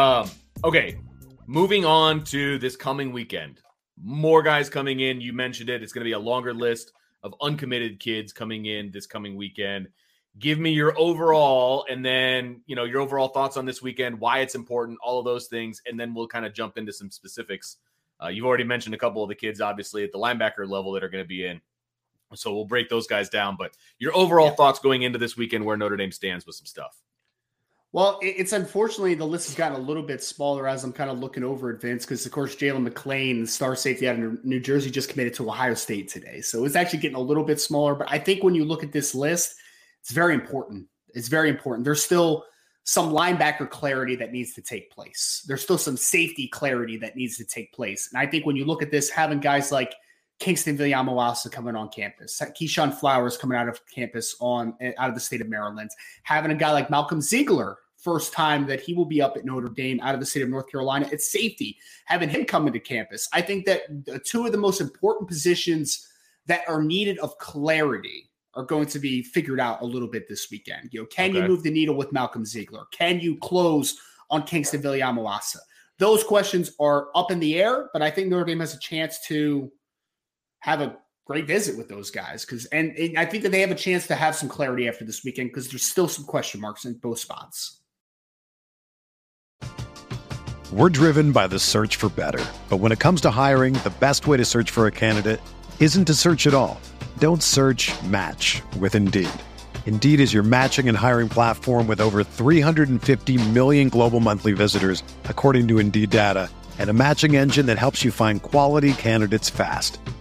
Um, okay, moving on to this coming weekend. More guys coming in. You mentioned it. It's going to be a longer list of uncommitted kids coming in this coming weekend. Give me your overall, and then you know your overall thoughts on this weekend, why it's important, all of those things, and then we'll kind of jump into some specifics. Uh, you've already mentioned a couple of the kids, obviously at the linebacker level that are going to be in. So we'll break those guys down. But your overall yeah. thoughts going into this weekend, where Notre Dame stands with some stuff. Well, it's unfortunately the list has gotten a little bit smaller as I'm kind of looking over it, Vince, because of course Jalen McLean, star safety out of New Jersey, just committed to Ohio State today. So it's actually getting a little bit smaller. But I think when you look at this list, it's very important. It's very important. There's still some linebacker clarity that needs to take place. There's still some safety clarity that needs to take place. And I think when you look at this, having guys like Kingston Viliamu-Asa coming on campus, Keyshawn Flowers coming out of campus on eh, out of the state of Maryland, having a guy like Malcolm Ziegler, first time that he will be up at Notre Dame out of the state of North Carolina, it's safety, having him come into campus. I think that two of the most important positions that are needed of clarity are going to be figured out a little bit this weekend. You know, can okay. you move the needle with Malcolm Ziegler? Can you close on Kingston Viliamu-Asa? Those questions are up in the air, but I think Notre Dame has a chance to have a great visit with those guys because and, and, I think that they have a chance to have some clarity after this weekend because there's still some question marks in both spots. We're driven by the search for better, but when it comes to hiring, the best way to search for a candidate isn't to search at all. Don't search. Match with Indeed. Indeed is your matching and hiring platform with over 350 million global monthly visitors, according to Indeed data, and a matching engine that helps you find quality candidates fast.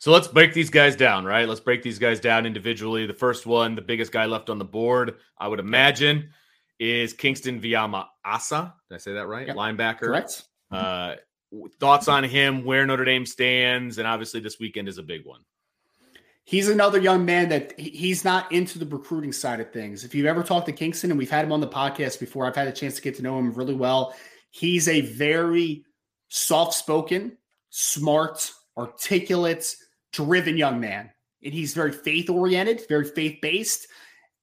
So let's break these guys down, right? Let's break these guys down individually. The first one, the biggest guy left on the board, I would imagine, is Kingston Viyama Asa. Did I say that right? Yep. Linebacker. Correct. Uh, thoughts on him, where Notre Dame stands, and obviously this weekend is a big one. he's another young man that he's not into the recruiting side of things. If you've ever talked to Kingston, and we've had him on the podcast before, I've had a chance to get to know him really well. He's a very soft spoken, smart, articulate, driven young man. And he's very faith oriented, very faith based,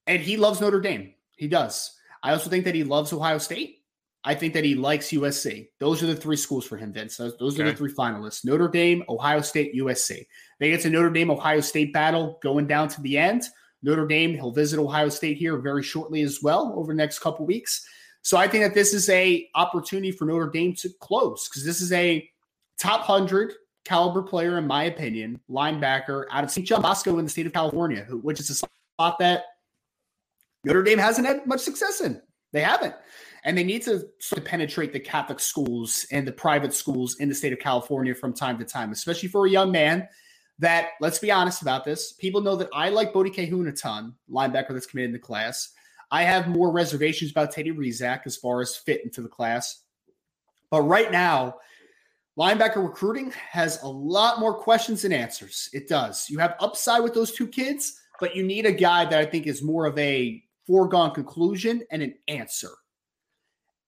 and he loves Notre Dame. He does. I also think that he loves Ohio State. I think that he likes USC. Those are the three schools for him, Vince. Those, those okay. are the three finalists Notre Dame, Ohio State, USC. They get to Notre Dame Ohio State battle going down to the end. Notre Dame, he'll visit Ohio State here very shortly as well over the next couple weeks. So I think that this is a opportunity for Notre Dame to close because this is a top 100 caliber player, in my opinion, linebacker out of St. John Bosco in the state of California, who, which is a spot that Notre Dame hasn't had much success in. They haven't. And they need to sort of penetrate the Catholic schools and the private schools in the state of California from time to time, especially for a young man that, let's be honest about this, people know that I like Bodie Kahoun a ton, linebacker that's committed in the class. I have more reservations about Teddy Rezac as far as fit into the class. But right now, linebacker recruiting has a lot more questions than answers. It does. You have upside with those two kids, but you need a guy that I think is more of a foregone conclusion and an answer.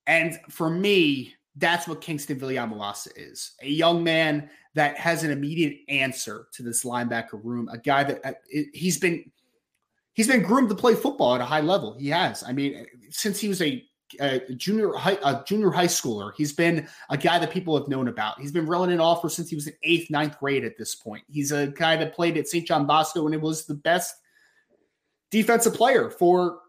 And for me, that's what Kingston Viliamu-Asa is a young man that has an immediate answer to this linebacker room, a guy that uh, he's been. He's been groomed to play football at a high level. He has. I mean, since he was a, a junior high, a junior high schooler, he's been a guy that people have known about. He's been rolling in offer since he was in eighth, ninth grade at this point. He's a guy that played at St. John Bosco and it was the best defensive player for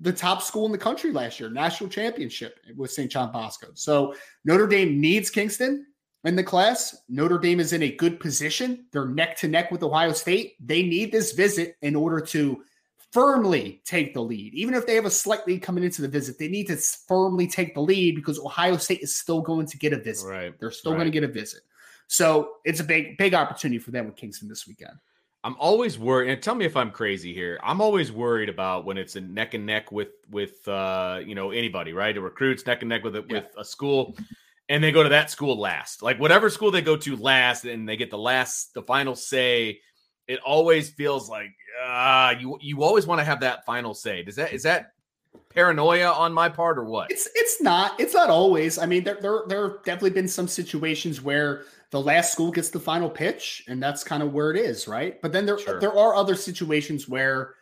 the top school in the country last year, national championship with St. John Bosco. So Notre Dame needs Kingston in the class. Notre Dame is in a good position. They're neck to neck with Ohio State. They need this visit in order to firmly take the lead. Even if they have a slight lead coming into the visit, they need to firmly take the lead because Ohio State is still going to get a visit. Right. They're still right. going to get a visit. So it's a big, big opportunity for them with Kingston this weekend. I'm always worried. And tell me if I'm crazy here. I'm always worried about when it's a neck and neck with with uh, you know anybody, right? A recruits neck and neck with a, yeah. with a school, and they go to that school last. Like whatever school they go to last, and they get the last, the final say. It always feels like uh, you you always want to have that final say. Does that is that paranoia on my part or what? It's it's not. It's not always. I mean, there there there have definitely been some situations where the last school gets the final pitch, and that's kind of where it is, right? But then there sure. there are other situations where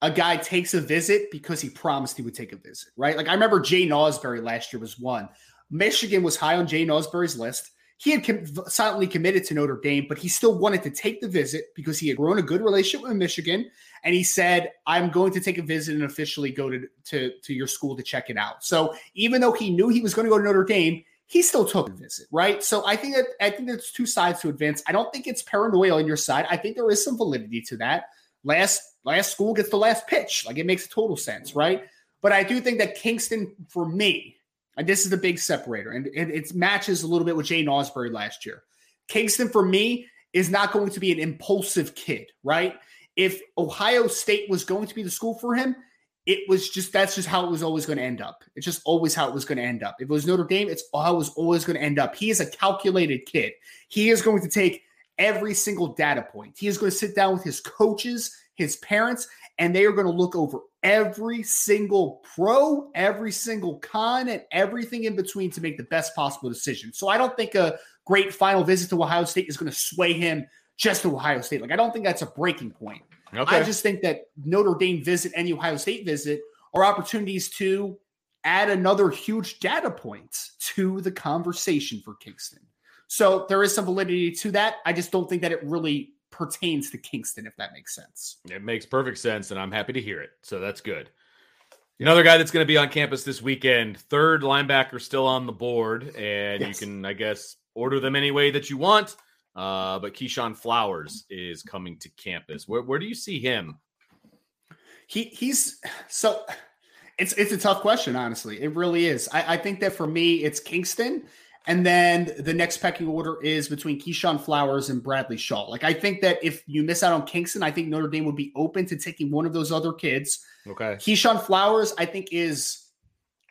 a guy takes a visit because he promised he would take a visit, right? Like I remember Jaiden Ausberry last year was one. Michigan was high on Jaiden Ausberry's list. He had com- silently committed to Notre Dame, but he still wanted to take the visit because he had grown a good relationship with Michigan. And he said, I'm going to take a visit and officially go to, to, to your school to check it out. So even though he knew he was going to go to Notre Dame, he still took a visit, right? So I think that I think there's two sides to advance. I don't think it's paranoia on your side. I think there is some validity to that. Last last school gets the last pitch. Like it makes total sense, right? But I do think that Kingston, for me, and this is the big separator, and, and it matches a little bit with Jaiden Ausberry last year. Kingston, for me, is not going to be an impulsive kid, right? If Ohio State was going to be the school for him, it was just that's just how it was always going to end up. It's just always how it was going to end up. If it was Notre Dame, it's how it was always going to end up. He is a calculated kid. He is going to take every single data point. He is going to sit down with his coaches, his parents, and they are going to look over every single pro, every single con, and everything in between to make the best possible decision. So I don't think a great final visit to Ohio State is going to sway him just to Ohio State. Like I don't think that's a breaking point. Okay. I just think that Notre Dame visit and Ohio State visit are opportunities to add another huge data point to the conversation for Kingston. So there is some validity to that. I just don't think that it really pertains to Kingston, if that makes sense. It makes perfect sense, and I'm happy to hear it. So that's good. Another guy that's going to be on campus this weekend, third linebacker still on the board, and yes. you can, I guess, order them any way that you want. Uh, but Keyshawn Flowers is coming to campus. Where where do you see him? He he's so it's it's a tough question, honestly. It really is. I, I think that for me, it's Kingston. And then the next pecking order is between Keyshawn Flowers and Bradley Shaw. Like I think that if you miss out on Kingston, I think Notre Dame would be open to taking one of those other kids. Okay. Keyshawn Flowers, I think, is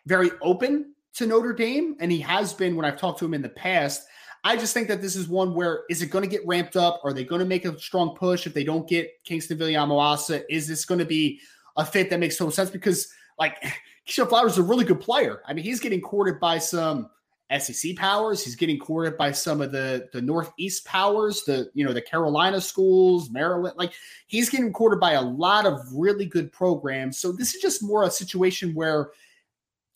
very open to Notre Dame, and he has been when I've talked to him in the past. I just think that this is one where is it going to get ramped up? Are they going to make a strong push if they don't get Kingston Viliamu-Asa? Is this going to be a fit that makes total sense? Because like Keyshawn Flowers is a really good player. I mean, he's getting courted by some SEC powers. He's getting courted by some of the the Northeast powers, the you know the Carolina schools, Maryland. Like he's getting courted by a lot of really good programs. So this is just more a situation where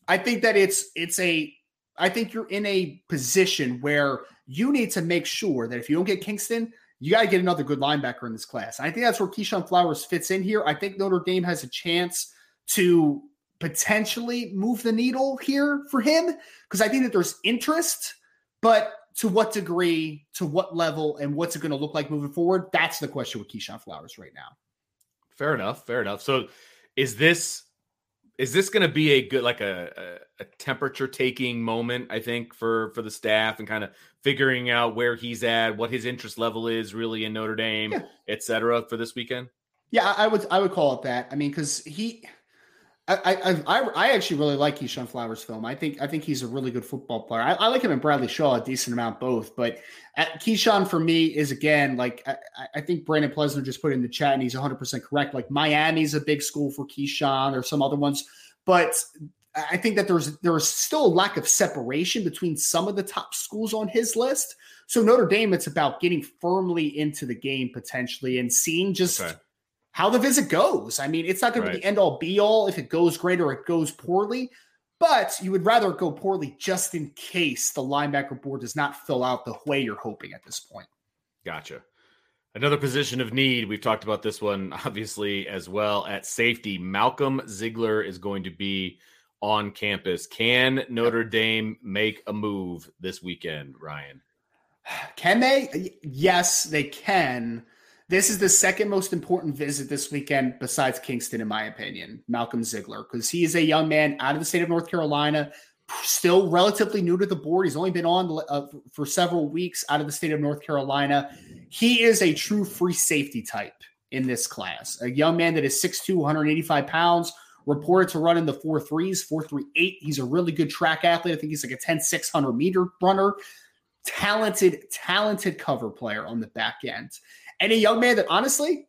I think that it's it's a I think you're in a position where you need to make sure that if you don't get Kingston, you got to get another good linebacker in this class. I think that's where Keyshawn Flowers fits in here. I think Notre Dame has a chance to potentially move the needle here for him because I think that there's interest, but to what degree, to what level, and what's it going to look like moving forward? That's the question with Keyshawn Flowers right now. Fair enough. Fair enough. So, is this is this going to be a good like a, a, a temperature taking moment? I think for for the staff and kind of figuring out where he's at, what his interest level is really in Notre Dame, yeah. etc. For this weekend. Yeah, I would I would call it that. I mean, because he I, I I actually really like Keyshawn Flowers' film. I think I think he's a really good football player. I, I like him and Bradley Shaw a decent amount both, but uh, Keyshawn for me is again like I, I, think Brandon Plesner just put in the chat and he's 100 percent correct. Like Miami's a big school for Keyshawn or some other ones, but I think that there's there's still a lack of separation between some of the top schools on his list. So Notre Dame, it's about getting firmly into the game potentially and seeing just. Okay how the visit goes. I mean, it's not going right. to be the end all be all if it goes great or it goes poorly, but you would rather go poorly just in case the linebacker board does not fill out the way you're hoping at this point. Gotcha. Another position of need. We've talked about this one obviously as well at safety. Malcolm Ziegler is going to be on campus. Can Notre Dame make a move this weekend, Ryan? Can they? Yes, they can. This is the second most important visit this weekend, besides Kingston, in my opinion, Malcolm Ziegler, because he is a young man out of the state of North Carolina, still relatively new to the board. He's only been on uh, for several weeks out of the state of North Carolina. He is a true free safety type in this class, a young man that is 6'2, 185 pounds, reported to run in the four threes, four three eight. He's a really good track athlete. I think he's like a 10, 600 meter runner. Talented, talented cover player on the back end and a young man that honestly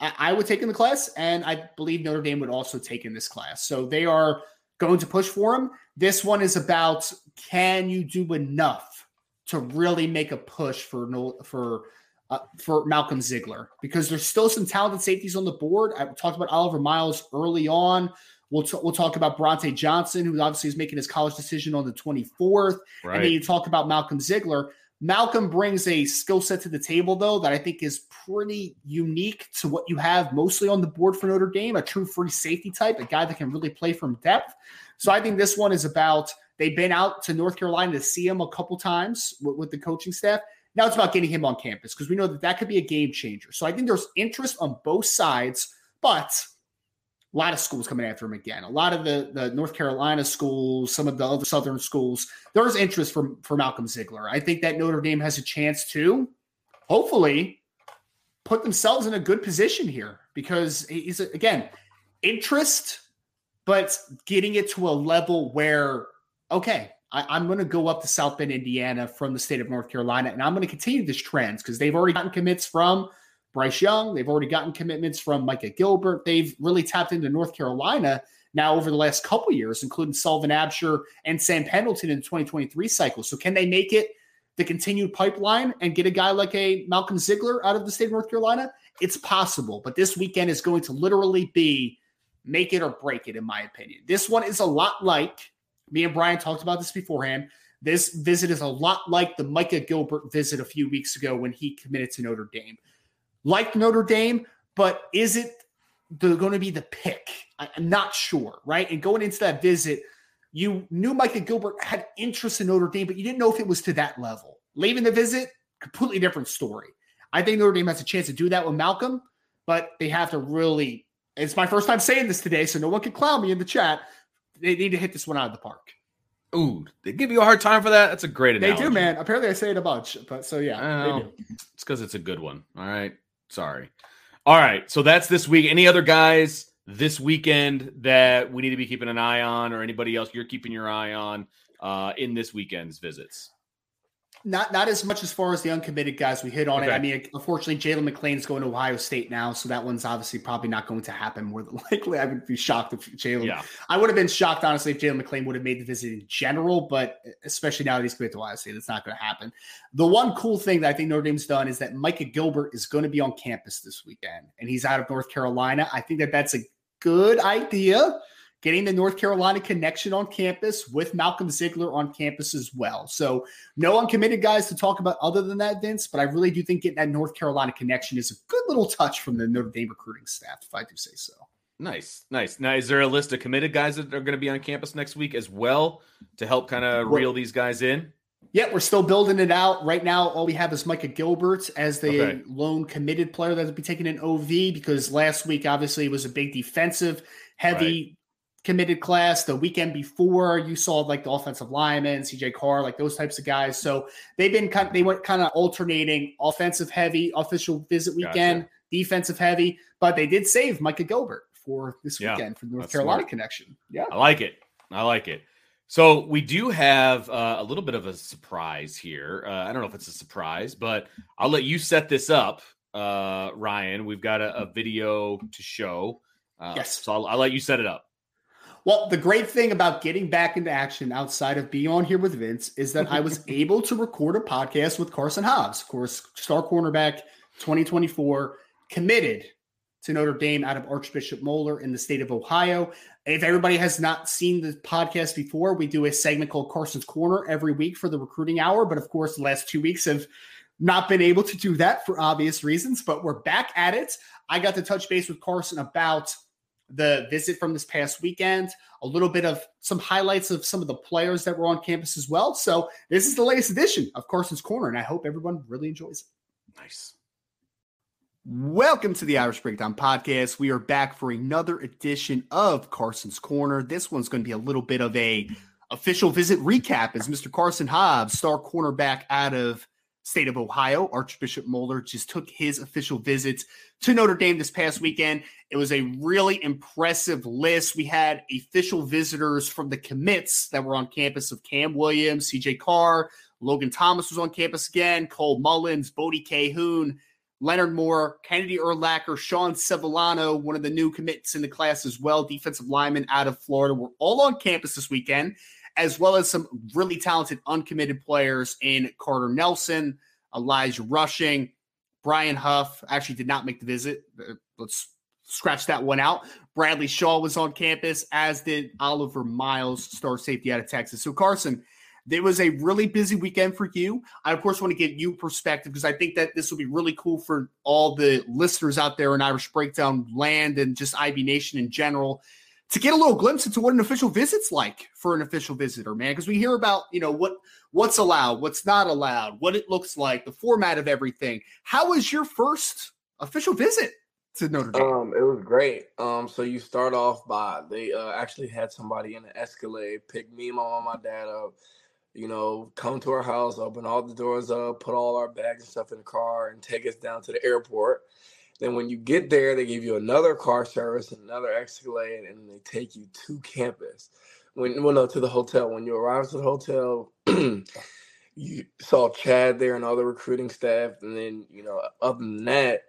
I, I would take in the class, and I believe Notre Dame would also take in this class. So they are going to push for him. This one is about can you do enough to really make a push for for uh, for Malcolm Ziegler because there's still some talented safeties on the board. I talked about Oliver Miles early on. We'll, t- we'll talk about Bronte Johnson, who obviously is making his college decision on the 24th. Right. And then you talk about Malcolm Ziegler. Malcolm brings a skill set to the table, though, that I think is pretty unique to what you have mostly on the board for Notre Dame a true free safety type, a guy that can really play from depth. So I think this one is about they've been out to North Carolina to see him a couple times with, with the coaching staff. Now it's about getting him on campus because we know that that could be a game changer. So I think there's interest on both sides, but a lot of schools coming after him again. A lot of the, the North Carolina schools, some of the other Southern schools, there's interest for, for Malcolm Ziegler. I think that Notre Dame has a chance to hopefully put themselves in a good position here because he's, again, interest, but getting it to a level where, okay, I, am going to go up to South Bend, Indiana from the state of North Carolina, and I'm going to continue this trend because they've already gotten commits from – Bryce Young. They've already gotten commitments from Micah Gilbert. They've really tapped into North Carolina now over the last couple years, including Sullivan Absher and Sam Pendleton in the 2023 cycle. So can they make it the continued pipeline and get a guy like a Malcolm Ziegler out of the state of North Carolina? It's possible, but this weekend is going to literally be make it or break it, in my opinion. This one is a lot like me and Brian talked about this beforehand. This visit is a lot like the Micah Gilbert visit a few weeks ago when he committed to Notre Dame like Notre Dame, but is it the, going to be the pick? I, am not sure, right? And going into that visit, you knew Micah Gilbert had interest in Notre Dame, but you didn't know if it was to that level. Leaving the visit, completely different story. I think Notre Dame has a chance to do that with Malcolm, but they have to really. It's my first time saying this today, so no one can clown me in the chat. They need to hit this one out of the park. Ooh, they give you a hard time for that. That's a great analogy. They do, man. Apparently, I say it a bunch, but so yeah, It's because it's a good one. All right. Sorry. All right. So that's this week. Any other guys this weekend that we need to be keeping an eye on, or anybody else you're keeping your eye on uh, in this weekend's visits? Not not as much as far as the uncommitted guys. We hit on Okay. it. I mean, unfortunately, Jalen McLean's going to Ohio State now, so that one's obviously probably not going to happen. More than likely, I would be shocked if Jalen. Yeah. I would have been shocked honestly if Jalen McLean would have made the visit in general, but especially now that he's committed to Ohio State, it's not going to happen. The one cool thing that I think Notre Dame's done is that Micah Gilbert is going to be on campus this weekend, and he's out of North Carolina. I think that that's a good idea. Getting the North Carolina connection on campus with Malcolm Ziegler on campus as well. So, no uncommitted guys to talk about other than that, Vince. But I really do think getting that North Carolina connection is a good little touch from the Notre Dame recruiting staff, if I do say so. Nice, nice. Now, is there a list of committed guys that are going to be on campus next week as well to help kind of reel these guys in? Yeah, we're still building it out. Right now, all we have is Micah Gilbert as the Okay. lone committed player that will be taking an OV because last week, obviously, it was a big defensive heavy committed class. The weekend before, you saw like the offensive lineman, CJ Carr, like those types of guys. So they've been kind they went kind of alternating offensive heavy official visit weekend, Gotcha. defensive heavy, but they did save Micah Gilbert for this Yeah, weekend for the North Carolina smart. connection. Yeah. I like it. I like it. So we do have uh, a little bit of a surprise here. Uh, I don't know if it's a surprise, but I'll let you set this up, uh, Ryan. We've got a, a video to show. Uh, Yes. So I'll, I'll let you set it up. Well, the great thing about getting back into action outside of being on here with Vince is that I was able to record a podcast with Karson Hobbs, of course, star cornerback 2024, committed to Notre Dame out of Archbishop Moeller in the state of Ohio. If everybody has not seen the podcast before, we do a segment called Karson's Corner every week for the recruiting hour. But of course, the last two weeks have not been able to do that for obvious reasons, but we're back at it. I got to touch base with Karson about the visit from this past weekend, a little bit of some highlights of some of the players that were on campus as well. So this is the latest edition of Karson's Corner, and I hope everyone really enjoys it. Nice. Welcome to the Irish Breakdown Podcast. We are back for another edition of Karson's Corner. This one's going to be a little bit of a official visit recap as Mr. Karson Hobbs, star cornerback out of state of Ohio, Archbishop Moeller just took his official visit to Notre Dame this past weekend. It was a really impressive list. We had official visitors from the commits that were on campus of Cam Williams, CJ Carr, Logan Thomas was on campus again, Cole Mullins, Bodie Kahoun, Leonard Moore, Kennedy Urlacher, Sean Sevillano, one of the new commits in the class as well, defensive lineman out of Florida, were all on campus this weekend, as well as some really talented uncommitted players in Carter Nelson, Elijah Rushing, Brian Huff. Actually, did not make the visit. Uh, Let's scratch that one out. Bradley Shaw was on campus, as did Oliver Miles, star safety out of Texas. So, Karson, there was a really busy weekend for you. I, of course, want to get you perspective because I think that this will be really cool for all the listeners out there in Irish Breakdown land and just IB Nation in general to get a little glimpse into what an official visit's like for an official visitor, man. Because we hear about, you know, what what's allowed, what's not allowed, what it looks like, the format of everything. How was your first official visit to Notre Dame? Um, it was great. Um, so you start off by they uh, actually had somebody in an Escalade pick me, my mom, my dad up. You know, come to our house, open all the doors up, put all our bags and stuff in the car, and take us down to the airport. Then when you get there, they give you another car service, another Escalade, and they take you to campus. When well, no, to the hotel. When you arrive to the hotel, you saw Chad there and all the recruiting staff, and then you know, other than that,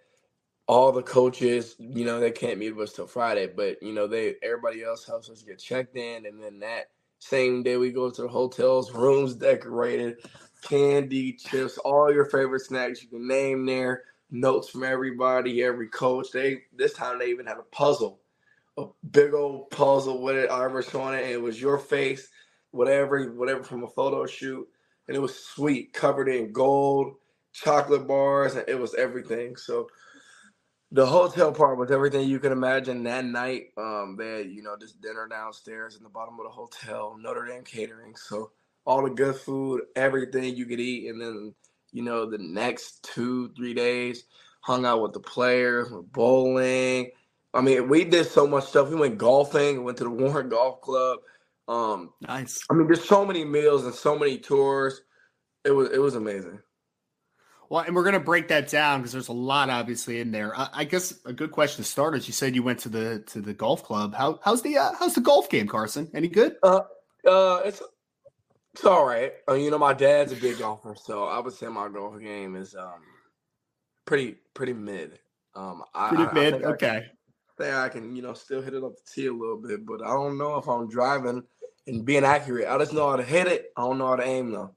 all the coaches, you know, they can't meet with us till Friday, but you know, they everybody else helps us get checked in, and then that same day we go to the hotels, rooms decorated, candy, chips, all your favorite snacks you can name there, notes from everybody, every coach. They this time they even had a puzzle, a big old puzzle with it, Irish on it, and it was your face, whatever, whatever from a photo shoot, and it was sweet, covered in gold, chocolate bars, and it was everything. So the hotel part was everything you could imagine that night. Um, they had, you know, just dinner downstairs in the bottom of the hotel, Notre Dame catering. So all the good food, everything you could eat. And then, you know, the next two, three days, hung out with the players, went bowling. I mean, we did so much stuff. We went golfing, went to the Warren Golf Club. Um, nice. I mean, there's so many meals and so many tours. It was it was amazing. Well, and we're going to break that down because there's a lot obviously in there. I, I, guess a good question to start is you said you went to the to the golf club. How how's the uh, how's the golf game, Karson? Any good? Uh, uh, it's It's all right. Uh, you know, my dad's a big golfer, so I would say my golf game is um pretty pretty mid. Um, I, Pretty I, mid. I think I okay. can, think I can you know still hit it up the tee a little bit, but I don't know if I'm driving and being accurate. I just know how to hit it. I don't know how to aim though.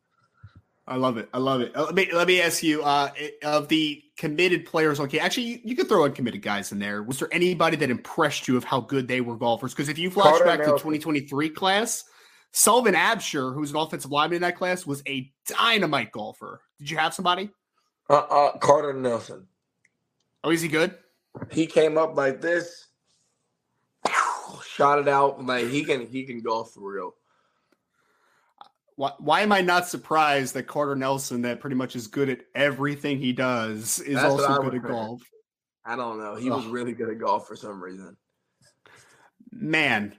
I love it. I love it. Uh, Let me let me ask you uh, of the committed players. Okay, actually, you, you could throw uncommitted guys in there. Was there anybody that impressed you of how good they were golfers? Because if you flash Carter back to the 2023 class, Sullivan Absher, who's an offensive lineman in that class, was a dynamite golfer. Did you have somebody? Uh, uh Carter Nelson. Oh, is he good? He came up like this, shot it out like he can he can golf for real. Why, why am I not surprised that Carter Nelson, that pretty much is good at everything he does, is That's also good at golf? I don't know. He was really good at golf for some reason. Man,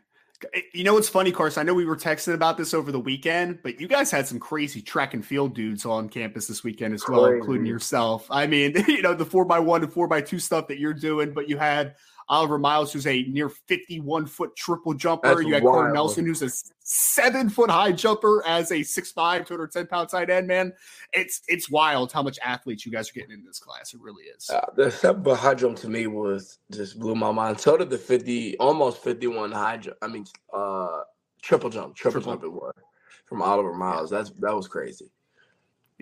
Eh, you know what's funny, Karson? I know we were texting about this over the weekend, but you guys had some crazy track and field dudes on campus this weekend as well, Crazy. including yourself. I mean, you know, the four by one and four by two stuff that you're doing, but you had Oliver Miles, who's a near 51 foot triple jumper. That's you had Carter. Nelson, who's a seven foot high jumper as a 6'5, 210 pound tight end, man. It's it's wild how much athletes you guys are getting in this class. It really is. Uh, the seven foot high jump to me was just blew my mind. So did the fifty, almost fifty one high jump. I mean, uh, triple jump, triple, Triple. jump it was from Oliver Miles. That's that was crazy.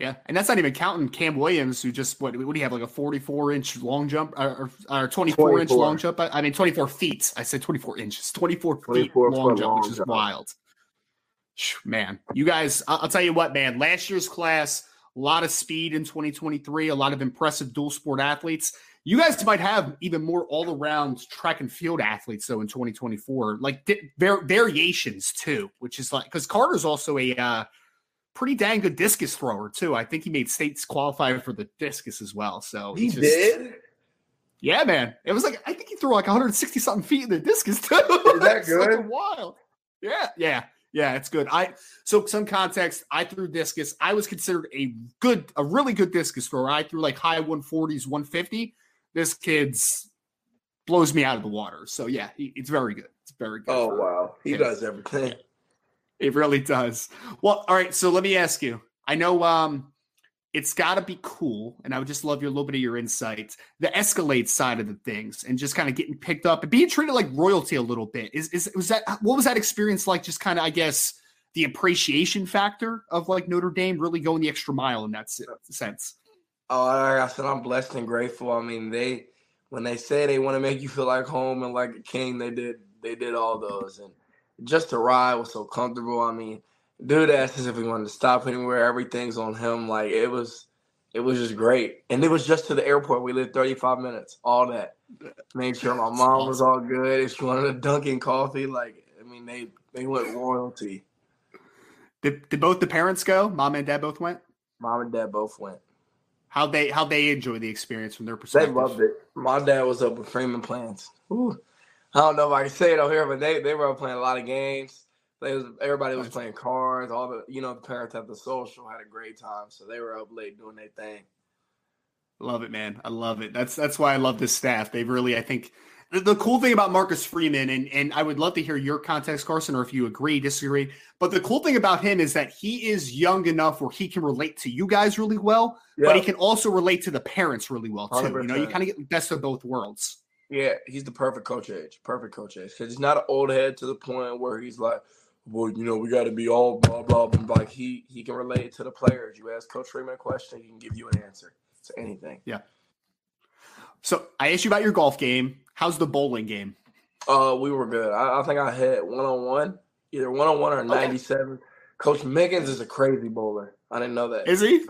Yeah, and that's not even counting Cam Williams, who just what? What do you have like a forty-four inch long jump or, or, or twenty-four inch long jump? I mean, twenty-four feet. I said twenty-four inches, twenty-four, feet long jump, long which is jump. wild. Man, you guys, I'll tell you what, man. Last year's class, a lot of speed in twenty twenty-three, a lot of impressive dual sport athletes. You guys might have even more all-around track and field athletes though in 2024, like di- var- variations too, which is like because Carter's also a uh, pretty dang good discus thrower too. I think he made states qualify for the discus as well. So He just- did. Yeah, man. It was like I think he threw like 160 something feet in the discus too. Is that good? wild. Yeah, yeah, yeah. It's good. I so some context. I threw discus. I was considered a good, a really good discus thrower. I threw like high 140s, 150. This kid's blows me out of the water. So yeah, he, it's very good. It's very good. Oh wow, he does everything. It really does. Well, all right. So let me ask you. I know um it's got to be cool, and I would just love your little bit of your insight. The Escalade side of the things, and just kind of getting picked up and being treated like royalty a little bit. Is is was that what was that experience like? Just kind of, I guess, the appreciation factor of like Notre Dame really going the extra mile in that sense. Oh, I said, I'm blessed and grateful. I mean, they when they say they want to make you feel like home and like a king, they did they did all those, and just to ride was so comfortable. I mean, dude asked us if we wanted to stop anywhere. Everything's on him. Like it was, it was just great, and it was just to the airport. We lived 35 minutes. All that. Made sure my mom was all good. If she wanted a Dunkin' coffee, like I mean, they they went royalty. Did, did both the parents go? Mom and dad both went. Mom and dad both went. How they how they enjoy the experience from their perspective. They loved it. My dad was up with Freeman Plants. Ooh. I don't know if I can say it over here, but they, they were playing a lot of games. They was, everybody was playing cards. All the you know the parents at the social had a great time, so they were up late doing their thing. Love it, man. I love it. That's that's why I love this staff. They've really, I think, the, the cool thing about Marcus Freeman, and and I would love to hear your context, Karson, or if you agree, disagree. But the cool thing about him is that he is young enough where he can relate to you guys really well, but he can also relate to the parents really well too. You know, you kind of get the best of both worlds. Yeah, he's the perfect coach age, perfect coach age, because he's not an old head to the point where he's like, well, you know, we got to be all blah blah blah. Like he he can relate to the players. You ask Coach Freeman a question, he can give you an answer to anything. Yeah. So I asked you about your golf game. How's the bowling game? Uh, we were good. I, I think I hit one on one, either one on one or ninety seven. Coach Mickens is a crazy bowler. I didn't know that. Is he?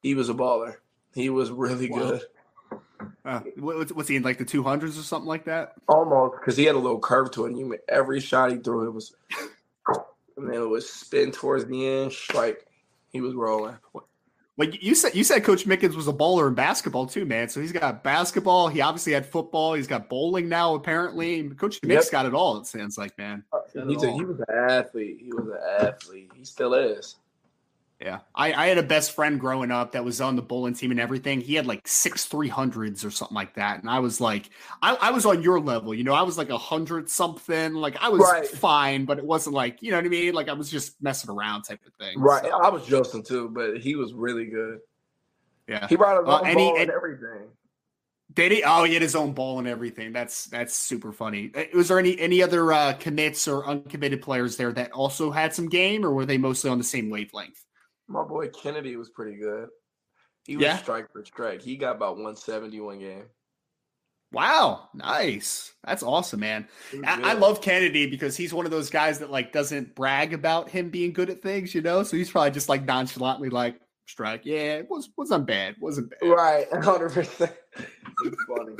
he was a baller. He was really Wow. good. Uh, what- what's, what's he in like the two hundreds or something like that? Almost because he had a little curve to it. And you every shot he threw, it was, and then it was spin towards the end, strike. He was rolling. Well, you said you said Coach Mickens was a bowler in basketball too, man. So he's got basketball. He obviously had football. He's got bowling now, apparently. Coach Yep. Mick's got it all. It sounds like, man. He's a, he was an athlete. He was an athlete. He still is. Yeah, I, I had a best friend growing up that was on the bowling team and everything. He had like six three hundreds or something like that, and I was like, I, I was on your level, you know. I was like a hundred something. Like I was right. fine, but it wasn't like you know what I mean. Like I was just messing around type of thing. Right. So. I was Justin too, but he was really good. Yeah, he brought his uh, own ball and, and everything. Did he? Oh, he had his own ball and everything. That's that's super funny. Uh, was there any any other uh, commits or uncommitted players there that also had some game, or were they mostly on the same wavelength? My boy Kennedy was pretty good. He was yeah. strike for strike. He got about 170 one game. Wow, nice. That's awesome, man. I, I, love Kennedy because he's one of those guys that like doesn't brag about him being good at things, you know. So he's probably just like nonchalantly like strike. Yeah, it was wasn't bad. Wasn't bad. Right, hundred percent. funny.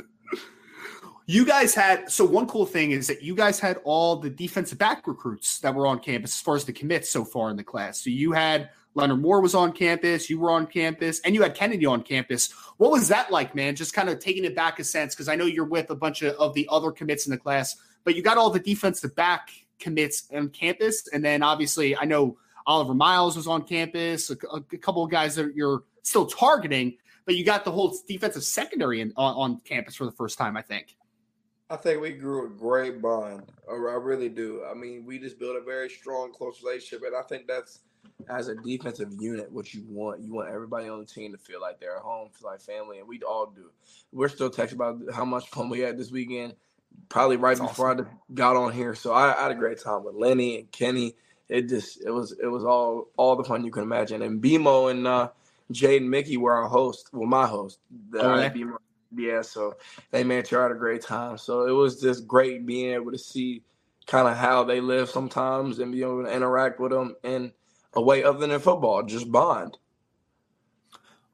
You guys had so one cool thing is that you guys had all the defensive back recruits that were on campus as far as the commits so far in the class. So you had Leonard Moore was on campus, you were on campus, and you had Kennedy on campus. What was that like, man? Just kind of taking it back a sense because I know you're with a bunch of, of the other commits in the class, but you got all the defense defensive back commits on campus, and then obviously I know Oliver Miles was on campus, a, a couple of guys that you're still targeting, but you got the whole defensive secondary in, on, on campus for the first time, I think. I think we grew a great bond. I really do. I mean, we just built a very strong, close relationship, and I think that's as a defensive unit, what you want, you want everybody on the team to feel like they're at home, feel like family, and we all do. We're still texting about how much fun we had this weekend, probably right That's before awesome. I got on here. So I, I, had a great time with Lenny and Kenny. It just it was it was all all the fun you can imagine. And BMO and uh, Jaden Mickey were our host, well my host. The, oh, yeah. BMO, yeah, so they made sure I had a great time. So it was just great being able to see kind of how they live sometimes and be able to interact with them and a way other than a football, just bond.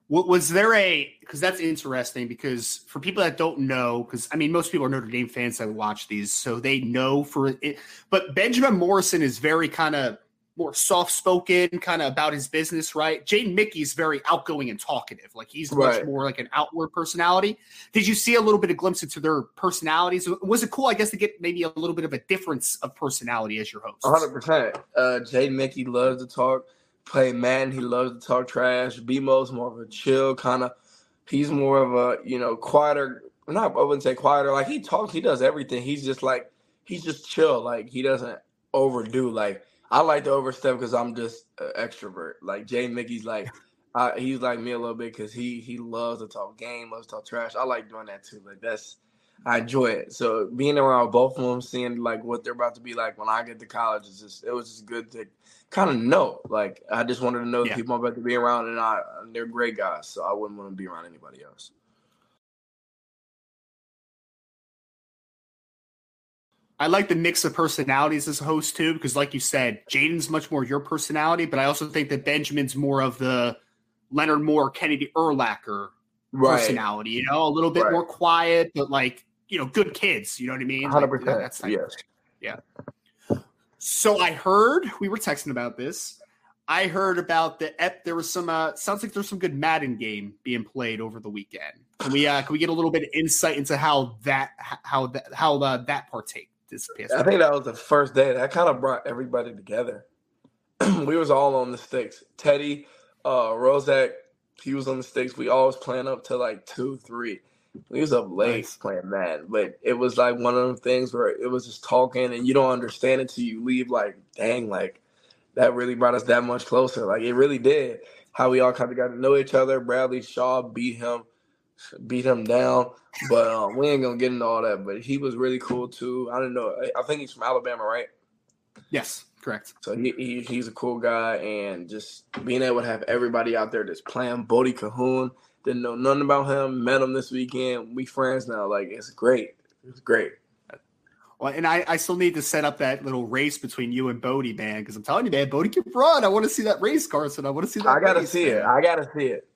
Was there a because that's interesting because for people that don't know, because I mean most people are Notre Dame fans that watch these, so they know for it. But Benjamin Morrison is very kind of more soft spoken, kind of about his business, right? Jaden Mickey's very outgoing and talkative. Like he's right. much more like an outward personality. Did you see a little bit of glimpse into their personalities? Was it cool, I guess, to get maybe a little bit of a difference of personality as your host? 100%. Uh, Jaden Mickey loves to talk, play man. He loves to talk trash. BMO's more of a chill kind of, he's more of a, you know, quieter, not, I wouldn't say quieter. Like he talks, he does everything. He's just like, he's just chill. Like he doesn't overdo. Like, I like to overstep because I'm just an extrovert. Like Jay Mickey's like, I, he's like me a little bit because he he loves to talk game, loves to talk trash. I like doing that too. Like that's I enjoy it. So being around both of them, seeing like what they're about to be like when I get to college is just it was just good to kind of know. Like I just wanted to know yeah. the people I'm about to be around, and I and they're great guys, so I wouldn't want to be around anybody else. I like the mix of personalities as a host too, because like you said, Jaden's much more your personality, but I also think that Benjamin's more of the Leonard Moore, Kennedy Urlacher right. personality, you know, a little bit right. more quiet, but like, you know, good kids, you know what I mean? 100%. Like, that's yes. Yeah. So I heard we were texting about this. I heard about the ep. There was some. Uh, sounds like there's some good Madden game being played over the weekend. Can we? Uh, can we get a little bit of insight into how that how that how uh, that partake? This past. I think that was the first day that kind of brought everybody together. we was all on the sticks. Teddy, uh, Rezac, he was on the sticks. We always playing up to like two, three. We was up late nice. playing that, but it was like one of them things where it was just talking and you don't understand it till you leave. Like, dang, like that really brought us that much closer. Like it really did. How we all kind of got to know each other. Bradley Shaw beat him beat him down. But um, we ain't gonna get into all that. But he was really cool too. I don't know. I think he's from Alabama, right? Yes, correct. So he, he he's a cool guy, and just being able to have everybody out there just playing. Bodie Kahoun didn't know nothing about him. Met him this weekend. We friends now. Like it's great. It's great. Well, and I, I still need to set up that little race between you and Bodie, man, because I'm telling you, man, Bodie can run. I want to see that race, Karson. I want to see that. I gotta race, see man. it. I gotta see it.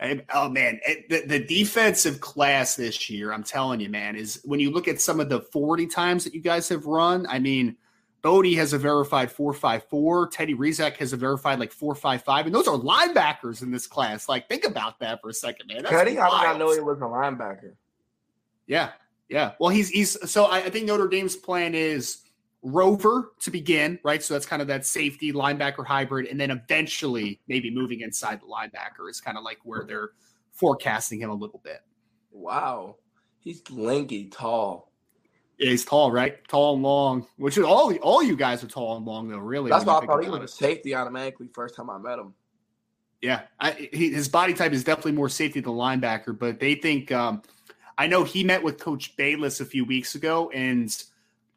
Oh man, it, the, the defensive class this year, I'm telling you, man, is when you look at some of the 40 times that you guys have run. I mean, Bodie has a verified 454. Teddy Rezac has a verified like 455. And those are linebackers in this class. Like, think about that for a second, man. That's Teddy, wild. I did not know he was a linebacker. Yeah. Yeah. Well, he's he's so I, I think Notre Dame's plan is Rover to begin, right? So that's kind of that safety linebacker hybrid, and then eventually maybe moving inside the linebacker is kind of like where they're forecasting him a little bit. Wow, he's lanky, tall. Yeah, he's tall, right? Tall and long. Which is all all you guys are tall and long, though. Really, that's why I thought he was a safety automatically first time I met him. Yeah, I, he, his body type is definitely more safety than linebacker, but they think. Um, I know he met with Coach Bayless a few weeks ago, and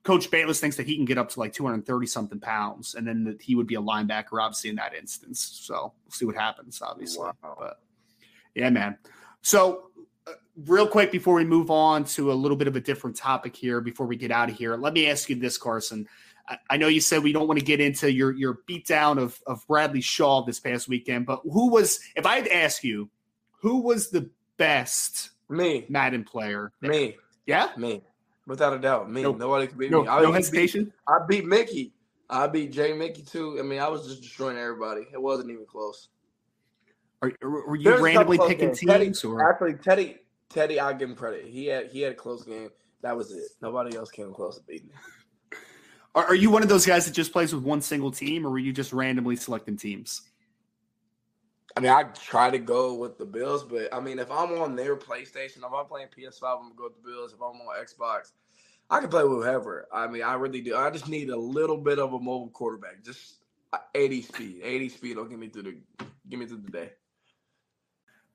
Coach Bayless thinks that he can get up to like 230 something pounds, and then that he would be a linebacker, obviously in that instance. So we'll see what happens, obviously. Wow. But yeah, man. So uh, real quick before we move on to a little bit of a different topic here, before we get out of here, let me ask you this, Karson. I know you said we don't want to get into your your beatdown of of Bradley Shaw this past weekend, but who was if I'd ask you who was the best me Madden player? Me. Yeah? Me. Without a doubt. Me. No, Nobody could beat no, me. I no hesitation. Beat, I beat Mickey. I beat Jay Mickey too. I mean, I was just destroying everybody. It wasn't even close. Are, were you There's randomly picking teams? Teddy, or? Actually, Teddy, Teddy, I give him credit. He had he had a close game. That was it. Nobody else came close to beating me. Are, are you one of those guys that just plays with one single team, or were you just randomly selecting teams? I mean, I try to go with the Bills, but I mean, if I'm on their PlayStation, if I'm playing PS5, I'm gonna go with the Bills. If I'm on Xbox, I can play with whoever. I mean, I really do. I just need a little bit of a mobile quarterback, just uh, 80 speed. 80 speed will get me through the get me through the day.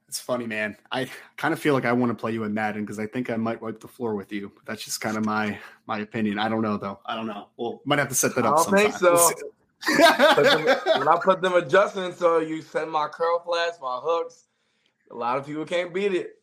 It's funny, man. I kind of feel like I want to play you in Madden because I think I might wipe the floor with you. That's just kind of my my opinion. I don't know though. I don't know. Well, might have to set that up. I don't sometime. think so. Them, when I put them adjustments, so you send my curl flats, my hooks. A lot of people can't beat it.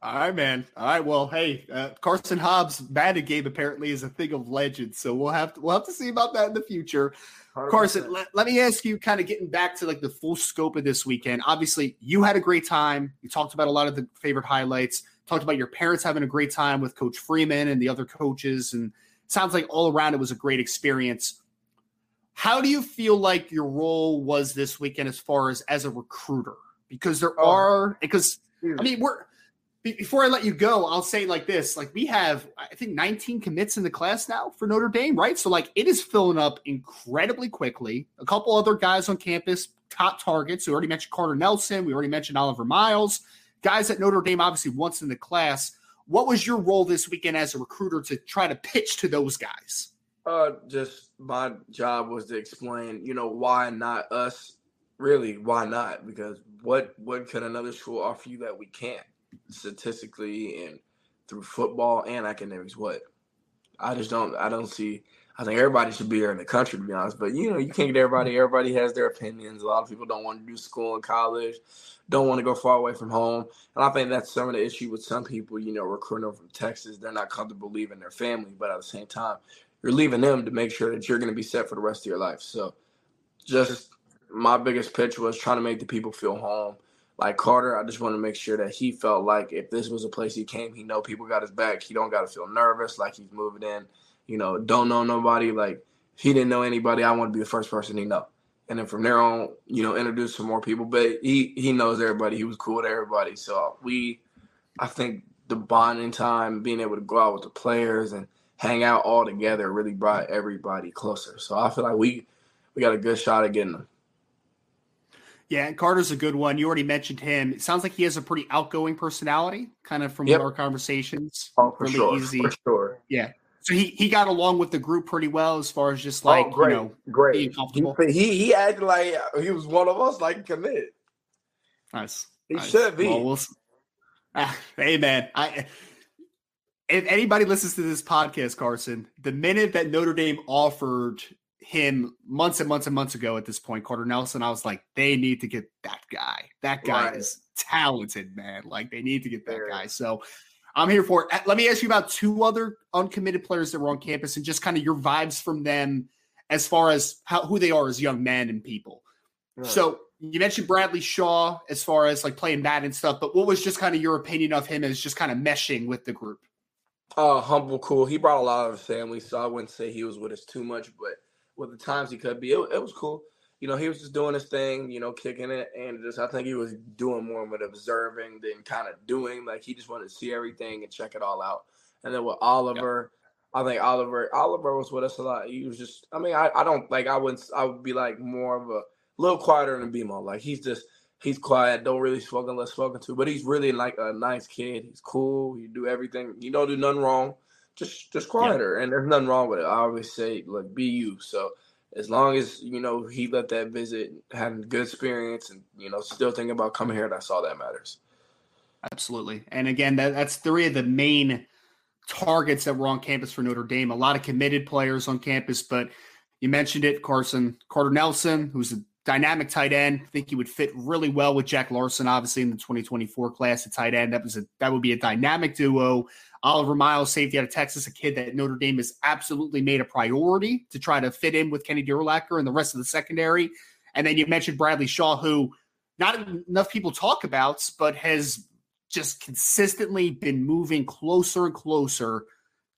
All right, man. All right. Well, hey, uh, Karson Hobbs Madden game apparently is a thing of legend, so we'll have to we'll have to see about that in the future. 100%. Karson, let, let me ask you, kind of getting back to like the full scope of this weekend. Obviously, you had a great time. You talked about a lot of the favorite highlights. Talked about your parents having a great time with Coach Freeman and the other coaches, and sounds like all around it was a great experience. How do you feel like your role was this weekend as far as as a recruiter? Because there oh. are because I mean we're before I let you go, I'll say like this: like we have, I think, 19 commits in the class now for Notre Dame, right? So like it is filling up incredibly quickly. A couple other guys on campus, top targets. We already mentioned Carter Nelson. We already mentioned Oliver Miles, guys that Notre Dame obviously wants in the class. What was your role this weekend as a recruiter to try to pitch to those guys? Uh, just my job was to explain, you know, why not us? Really, why not? Because what what could another school offer you that we can't? statistically and through football and academics. What I just don't I don't see. I think everybody should be here in the country to be honest. But you know you can't get everybody. Everybody has their opinions. A lot of people don't want to do school and college, don't want to go far away from home. And I think that's some of the issue with some people. You know, recruiting from Texas, they're not comfortable leaving their family, but at the same time, you're leaving them to make sure that you're going to be set for the rest of your life. So, just my biggest pitch was trying to make the people feel home like Carter, I just want to make sure that he felt like if this was a place he came, he know people got his back. He don't got to feel nervous like he's moving in. You know, don't know nobody. Like he didn't know anybody. I want to be the first person he know. And then from there on, you know, introduce some more people. But he he knows everybody. He was cool with everybody. So we, I think the bonding time, being able to go out with the players and hang out all together, really brought everybody closer. So I feel like we we got a good shot at getting them. Yeah, Carter's a good one. You already mentioned him. It sounds like he has a pretty outgoing personality, kind of from yep. our conversations. Oh, for really sure. Easy. For sure. Yeah. So he, he got along with the group pretty well as far as just oh, like oh, great. you know great. being comfortable. He, he, he acted like he was one of us, like commit. Nice. He nice. should be. Well, we'll, ah, hey man, I if anybody listens to this podcast, Karson, the minute that Notre Dame offered him months and months and months ago at this point, Carter Nelson, I was like, they need to get that guy. That guy right. is talented, man. Like they need to get that guy. So I'm here for it. Let me ask you about two other uncommitted players that were on campus and just kind of your vibes from them as far as how who they are as young men and people. Right. So you mentioned Bradley Shaw as far as like playing that and stuff, but what was just kind of your opinion of him as just kind of meshing with the group? Uh, humble, cool. He brought a lot of family, so I wouldn't say he was with us too much, but with the times he could be. It, it, was cool. You know, he was just doing his thing, you know, kicking it, and just I think he was doing more of it observing than kind of doing. Like he just wanted to see everything and check it all out. And then with Oliver, I think Oliver Oliver was with us a lot. He was just I mean, I, I don't like I wouldn't I would be like more of a little quieter than BMO. Like he's just he's quiet, don't really spoken unless spoken to, but he's really like a nice kid. He's cool. He do everything. You don't do nothing wrong. Just just quieter, yeah. and there's nothing wrong with it. I always say like be you. So as long as you know he let that visit, having good experience, and you know still thinking about coming here, that's all that matters. Absolutely, and again, that, that's three of the main targets that were on campus for Notre Dame. A lot of committed players on campus, but you mentioned it, Karson Carter Nelson, who's a dynamic tight end. I think he would fit really well with Jack Larsen, obviously in the 2024 class at tight end. That was a that would be a dynamic duo. Oliver Miles, safety out of Texas, a kid that Notre Dame has absolutely made a priority to try to fit in with Kennedy Urlacher and the rest of the secondary. And then you mentioned Bradley Shaw, who not enough people talk about, but has just consistently been moving closer and closer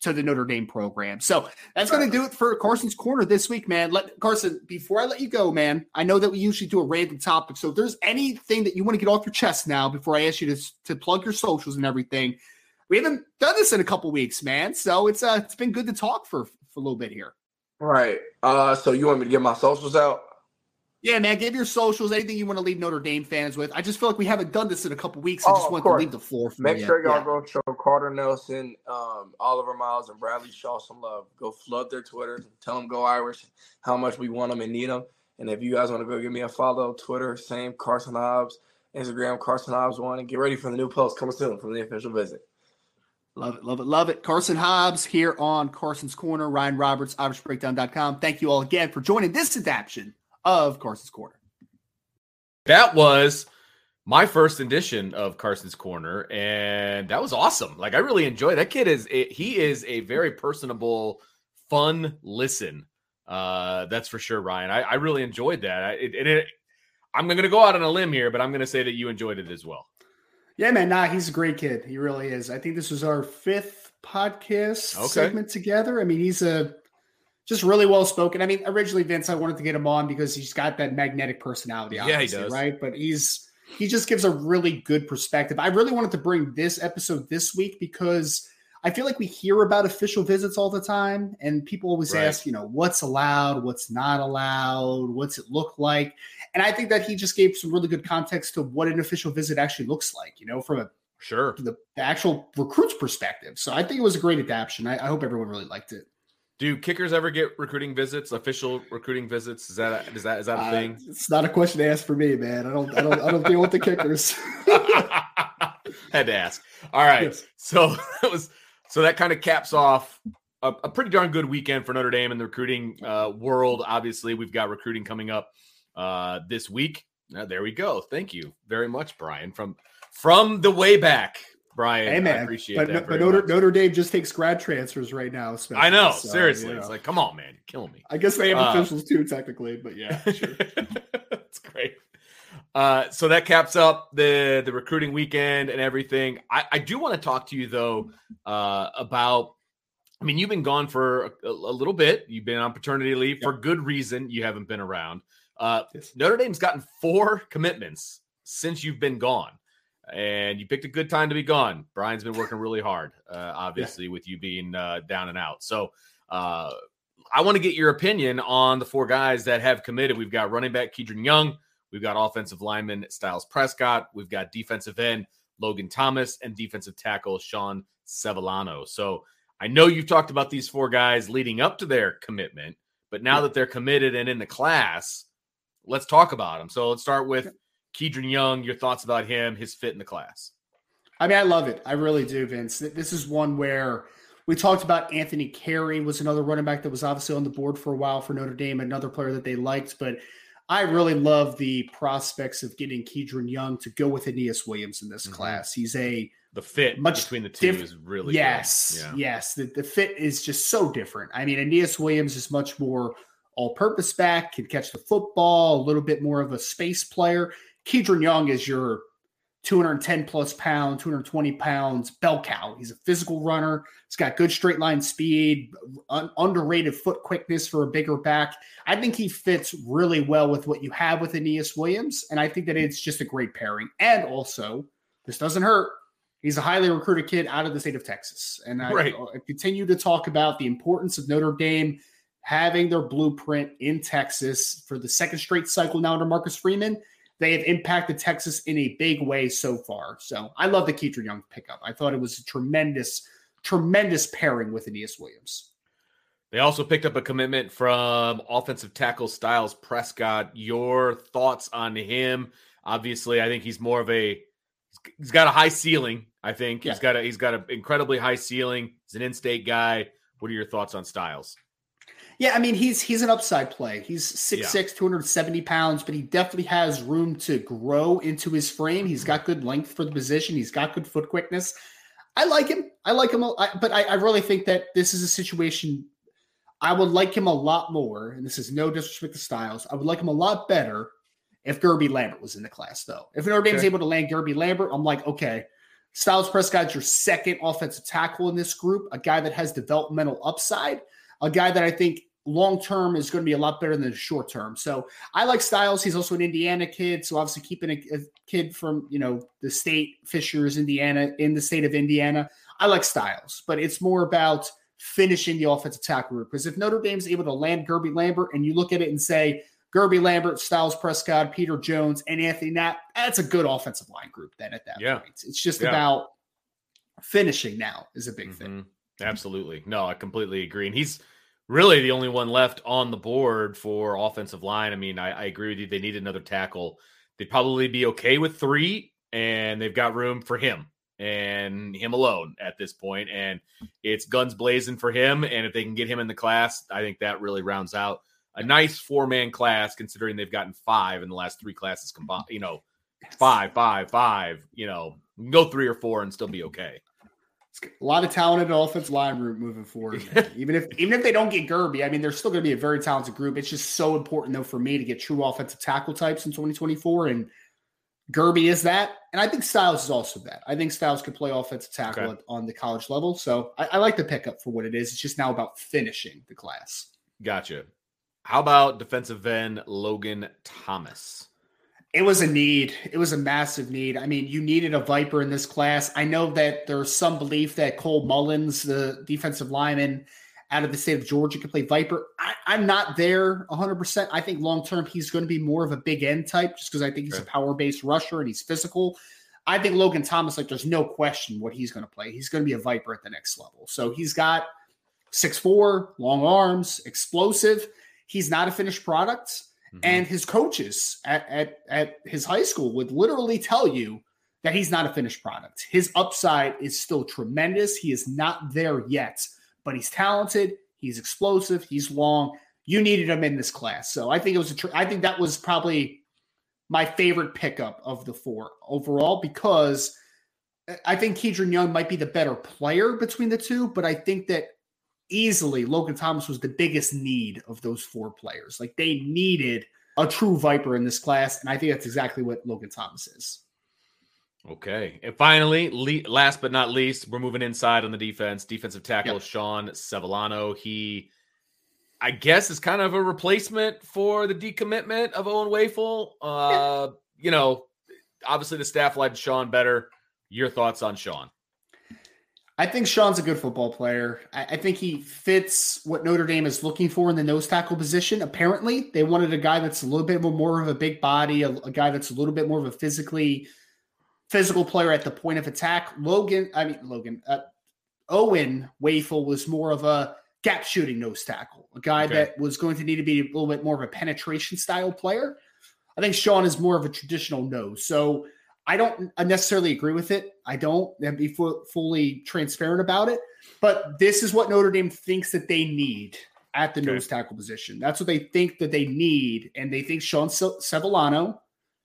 to the Notre Dame program. So that's going to do it for Karson's Corner this week, man. Let Karson, before I let you go, man, I know that we usually do a random topic. So if there's anything that you want to get off your chest now before I ask you to, to plug your socials and everything, we haven't done this in a couple weeks, man. So it's uh it's been good to talk for for a little bit here. Right. Uh so you want me to get my socials out? Yeah, man. Give your socials, anything you want to leave Notre Dame fans with. I just feel like we haven't done this in a couple weeks. I oh, just want to leave the floor for you. Make you. sure y'all yeah. go show Carter Nelson, um, Oliver Miles, and Bradley Shaw some love. Go flood their Twitter. Tell them go Irish, how much we want them and need them. And if you guys want to go give me a follow, Twitter, same Karson Hobbs, Instagram, Karson Hobbs one, and get ready for the new post coming soon from the official visit. Love it, love it, love it. Karson Hobbs here on Karson's Corner. Ryan Roberts, IrishBreakdown.com. Thank you all again for joining this adaptation of Karson's Corner. That was my first edition of Karson's Corner, and that was awesome. Like I really enjoyed that kid. Is he is a very personable, fun listen. Uh, that's for sure, Ryan. I, I really enjoyed that. It, it, it, I'm going to go out on a limb here, but I'm going to say that you enjoyed it as well. Yeah, man. Nah, he's a great kid. He really is. I think this was our fifth podcast okay. segment together. I mean, he's a just really well spoken. I mean, originally Vince, I wanted to get him on because he's got that magnetic personality. Yeah, he does. Right, but he's he just gives a really good perspective. I really wanted to bring this episode this week because I feel like we hear about official visits all the time, and people always right. ask, you know, what's allowed, what's not allowed, what's it look like, and I think that he just gave some really good context to what an official visit actually looks like. You know, from a sure the, the actual recruit's perspective. So I think it was a great adaptation. I, I hope everyone really liked it. Do kickers ever get recruiting visits, official recruiting visits? Is that a, is that is that a uh, thing? It's not a question to ask for me, man. I don't I don't I don't deal with the kickers. Had to ask. All right. Yes. So that was so that kind of caps off a, a, pretty darn good weekend for Notre Dame in the recruiting uh, world. Obviously, we've got recruiting coming up uh, this week. Uh, there we go. Thank you very much, Brian, from from the way back. Brian. Hey, man. I appreciate but, that. But Notre, Notre, Dame just takes grad transfers right now. I know. So, seriously. You know. It's like, come on, man. You're killing me. I guess they have uh, officials too, technically, but yeah, sure. That's great. Uh, so that caps up the the recruiting weekend and everything. I, I do want to talk to you though uh, about. I mean, you've been gone for a, a little bit. You've been on paternity leave yeah. for good reason. You haven't been around. Uh, yes. Notre Dame's gotten four commitments since you've been gone and you picked a good time to be gone. Brian's been working really hard, uh, obviously, yeah. with you being uh, down and out. So, uh, I want to get your opinion on the four guys that have committed. We've got running back Kedren Young, we've got offensive lineman Styles Prescott, we've got defensive end Logan Thomas, and defensive tackle Sean Sevillano. So, I know you've talked about these four guys leading up to their commitment, but now yeah. that they're committed and in the class, let's talk about them. So, let's start with Kedren Young, your thoughts about him, his fit in the class. I mean, I love it. I really do, Vince. This is one where we talked about Anthony Carey was another running back that was obviously on the board for a while for Notre Dame, another player that they liked. But I really love the prospects of getting Kedren Young to go with Aneyas Williams in this mm-hmm. class. He's a the fit much between the two diff- is really yes, yeah. yes. The, the fit is just so different. I mean, Aneyas Williams is much more all-purpose back, can catch the football, a little bit more of a space player. Kedren Young is your 210 plus pound, 220 pounds bell cow. He's a physical runner. He's got good straight line speed, un- underrated foot quickness for a bigger back. I think he fits really well with what you have with Aneyas Williams. And I think that it's just a great pairing. And also, this doesn't hurt. He's a highly recruited kid out of the state of Texas. And I, Right. I continue to talk about the importance of Notre Dame having their blueprint in Texas for the second straight cycle now under Marcus Freeman. They have impacted Texas in a big way so far. So I love the Kedren Young pickup. I thought it was a tremendous, tremendous pairing with Aneyas Williams. They also picked up a commitment from offensive tackle Styles Prescott. Your thoughts on him? Obviously, I think he's more of a he's got a high ceiling. I think he's got a he's got an incredibly high ceiling. He's an in-state guy. What are your thoughts on Styles? Yeah, I mean he's he's an upside play. He's 6'6", Yeah. 270 pounds, but he definitely has room to grow into his frame. He's mm-hmm. got good length for the position. He's got good foot quickness. I like him. I like him, a- I- but I, I really think that this is a situation. I would like him a lot more, and this is no disrespect to Styles. I would like him a lot better if Guerby Lambert was in the class, though. If Notre Dame's Okay. able to land Guerby Lambert, I'm like, okay, Styles Prescott's your second offensive tackle in this group, a guy that has developmental upside, a guy that I think long term is going to be a lot better than the short term. So I like Styles. He's also an Indiana kid, so obviously keeping a, a kid from you know the state Fishers, Indiana, in the state of Indiana. I like Styles, but it's more about finishing the offensive tackle group. Because if Notre Dame's able to land Guerby Lambert, and you look at it and say Guerby Lambert, Styles Prescott, Peter Jones, and Anthony Knapp, that's a good offensive line group. Then at that Yeah. point, it's just Yeah. about finishing. Now is a big thing. Mhm. Absolutely. No, I completely agree. And he's really the only one left on the board for offensive line. I mean, I, I agree with you. They need another tackle. They'd probably be okay with three, and they've got room for him and him alone at this point. And it's guns blazing for him. And if they can get him in the class, I think that really rounds out a nice four man class, considering they've gotten five in the last three classes combined. You know, five, five, five. You know, go three or four and still be okay. A lot of talented offensive line room moving forward. even if even if they don't get Guerby, I mean, they're still going to be a very talented group. It's just so important though for me to get true offensive tackle types in 2024, and Guerby is that, and I think Styles is also that. I think Styles could play offensive tackle Okay. on the college level, so I, I like the pickup for what it is. It's just now about finishing the class. Gotcha. How about defensive end Logan Thomas? It was a need. It was a massive need. I mean, you needed a Viper in this class. I know that there's some belief that Cole Mullins, the defensive lineman out of the state of Georgia, could play Viper. I, I'm not there 100%. I think long term, he's going to be more of a big end type just because I think he's a power based rusher and he's physical. I think Logan Thomas, like, there's no question what he's going to play. He's going to be a Viper at the next level. So he's got 6'4, long arms, explosive. He's not a finished product Mhm. and his coaches at, at at his high school would literally tell you that he's not a finished product. His upside is still tremendous. He is not there yet, but he's talented. He's explosive. He's long. You needed him in this class, so I think it was a. Tr- I think that was probably my favorite pickup of the four overall because I think Kedren Young might be the better player between the two, but I think that easily Logan Thomas was the biggest need of those four players. Like they needed a true Viper in this class, and I think that's exactly what Logan Thomas is. Okay. And finally, le- last but not least, we're moving inside on the defense. Defensive tackle Yep. Sean Sevillano. He, I guess, is kind of a replacement for the decommitment of Owen Wafle. Uh, You know, obviously the staff liked Sean better. Your thoughts on Sean? I think Sean's a good football player. I, I think he fits what Notre Dame is looking for in the nose tackle position. Apparently, they wanted a guy that's a little bit more of a big body, a, a guy that's a little bit more of a physically physical player at the point of attack. Logan, I mean Logan, uh, Owen Wafle was more of a gap shooting nose tackle, a guy Okay. that was going to need to be a little bit more of a penetration style player. I think Sean is more of a traditional nose. So I don't necessarily agree with it. I don't and be fu- fully transparent about it. But this is what Notre Dame thinks that they need at the Okay. nose tackle position. That's what they think that they need, and they think Sean Se- Sevillano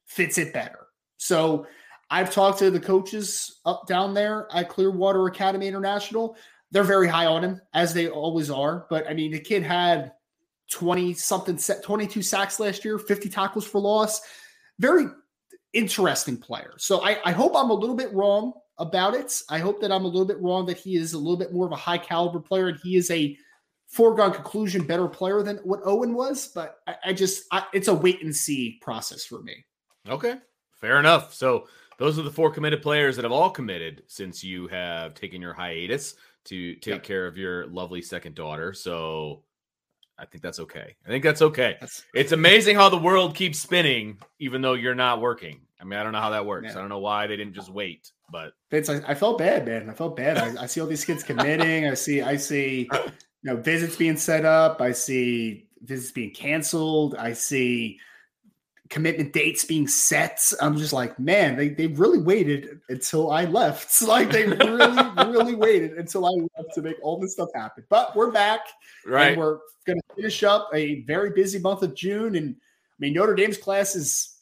fits it better. So I've talked to the coaches up down there at Clearwater Academy International. They're very high on him, as they always are. But I mean, the kid had 20 something, 22 sacks last year, 50 tackles for loss. Very interesting player. So I, I hope I'm a little bit wrong about it. I hope that I'm a little bit wrong that he is a little bit more of a high caliber player and he is a foregone conclusion better player than what Owen was. But I, I just, I, it's a wait and see process for me. Okay. Fair enough. So those are the four committed players that have all committed since you have taken your hiatus to take yep. care of your lovely second daughter. So I think that's okay. I think that's okay. That's, it's amazing how the world keeps spinning, even though you're not working. I mean, I don't know how that works. I don't know why they didn't just wait, but Vince, I, I felt bad, man. I felt bad. I, I see all these kids committing. I see, I see, you know, visits being set up. I see visits being canceled. I see commitment dates being set. I'm just like, man, they, they really waited until I left. It's like they really, really waited until I left to make all this stuff happen. But we're back. Right. we're going to finish up a very busy month of June. And I mean, Notre Dame's class is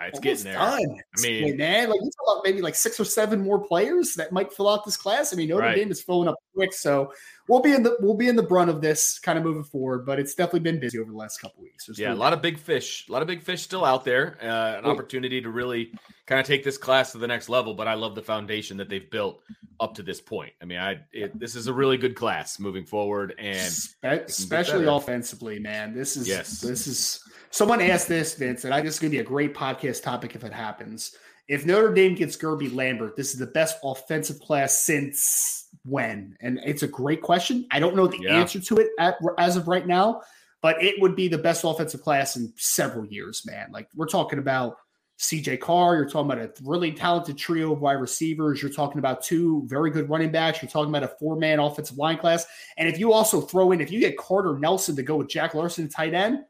it's getting there. Done. I mean, man, like you talk about maybe like six or seven more players that might fill out this class. I mean, Notre right. Dame is filling up quick, so we'll be in the we'll be in the brunt of this kind of moving forward. But it's definitely been busy over the last couple weeks. There's yeah, a lot of big fish, a lot of big fish still out there. Uh, an opportunity to really kind of take this class to the next level. But I love the foundation that they've built up to this point. I mean, I it, this is a really good class moving forward, and especially offensively, man. This is yes, this is Someone asked this, Vince, and I think this is going to be a great podcast topic if it happens. If Notre Dame gets Guerby Lambert, this is the best offensive class since when? And it's a great question. I don't know the yeah. answer to it at, as of right now, but it would be the best offensive class in several years, man. Like we're talking about CJ Carr, you're talking about a really talented trio of wide receivers, you're talking about two very good running backs, you're talking about a four man offensive line class. And if you also throw in, if you get Carter Nelson to go with Jack Larsen tight end,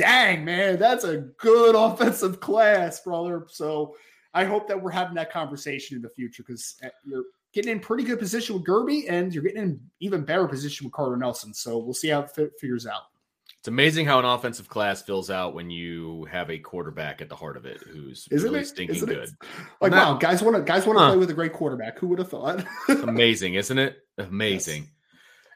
dang, man, that's a good offensive class, brother. So I hope that we're having that conversation in the future because uh, you're getting in pretty good position with Guerby and you're getting in even better position with Carter Nelson. So we'll see how it figures out. It's amazing how an offensive class fills out when you have a quarterback at the heart of it who's Isn't really it? stinking Isn't good. It? Like wow, guys want to guys want to huh. play with a great quarterback. Who would have thought? amazing, isn't it? Amazing. Yes.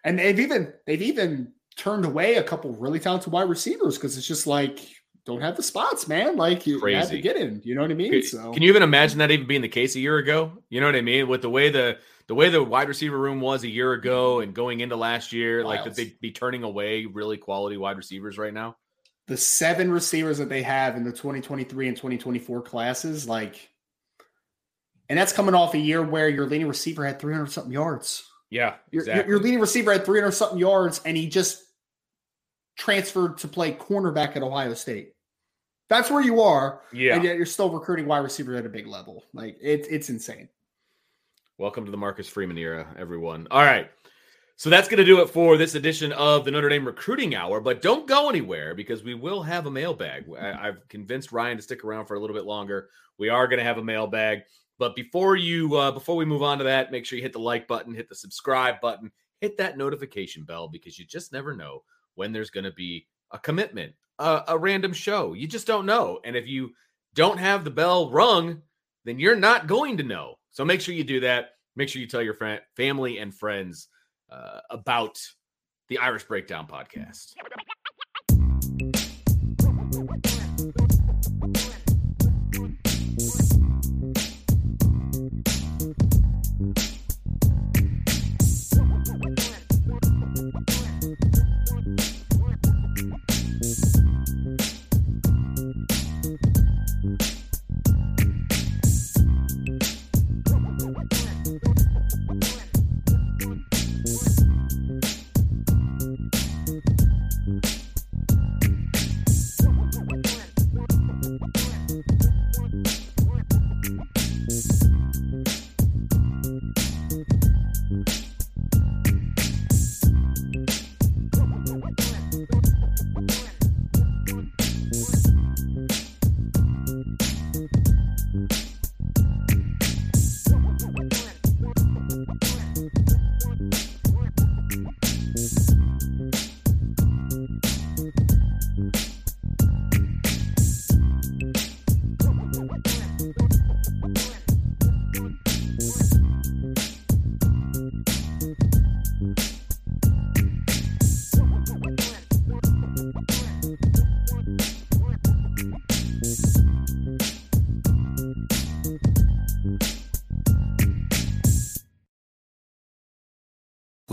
And they've even they've even turned away a couple really talented wide receivers because it's just like don't have the spots, man. Like you, you had to get in. You know what I mean? So can you even imagine that even being the case a year ago? You know what I mean? With the way the the way the wide receiver room was a year ago and going into last year, like that they'd be turning away really quality wide receivers right now. The seven receivers that they have in the 2023 and 2024 classes, like, and that's coming off a year where your leading receiver had 300 something yards. Yeah, exactly. your, your leading receiver had 300 something yards, and he just transferred to play cornerback at Ohio State. That's where you are. Yeah. And yet you're still recruiting wide receivers at a big level. Like it's it's insane. Welcome to the Marcus Freeman era, everyone. All right. So that's going to do it for this edition of the Notre Dame Recruiting Hour. But don't go anywhere because we will have a mailbag. I, have convinced Ryan to stick around for a little bit longer. We are going to have a mailbag. But before you, uh, before we move on to that, make sure you hit the like button, hit the subscribe button, hit that notification bell because you just never know when there's going to be a commitment, a, a random show. You just don't know. And if you don't have the bell rung, then you're not going to know. So make sure you do that. Make sure you tell your friend, family and friends uh, about the Irish Breakdown podcast.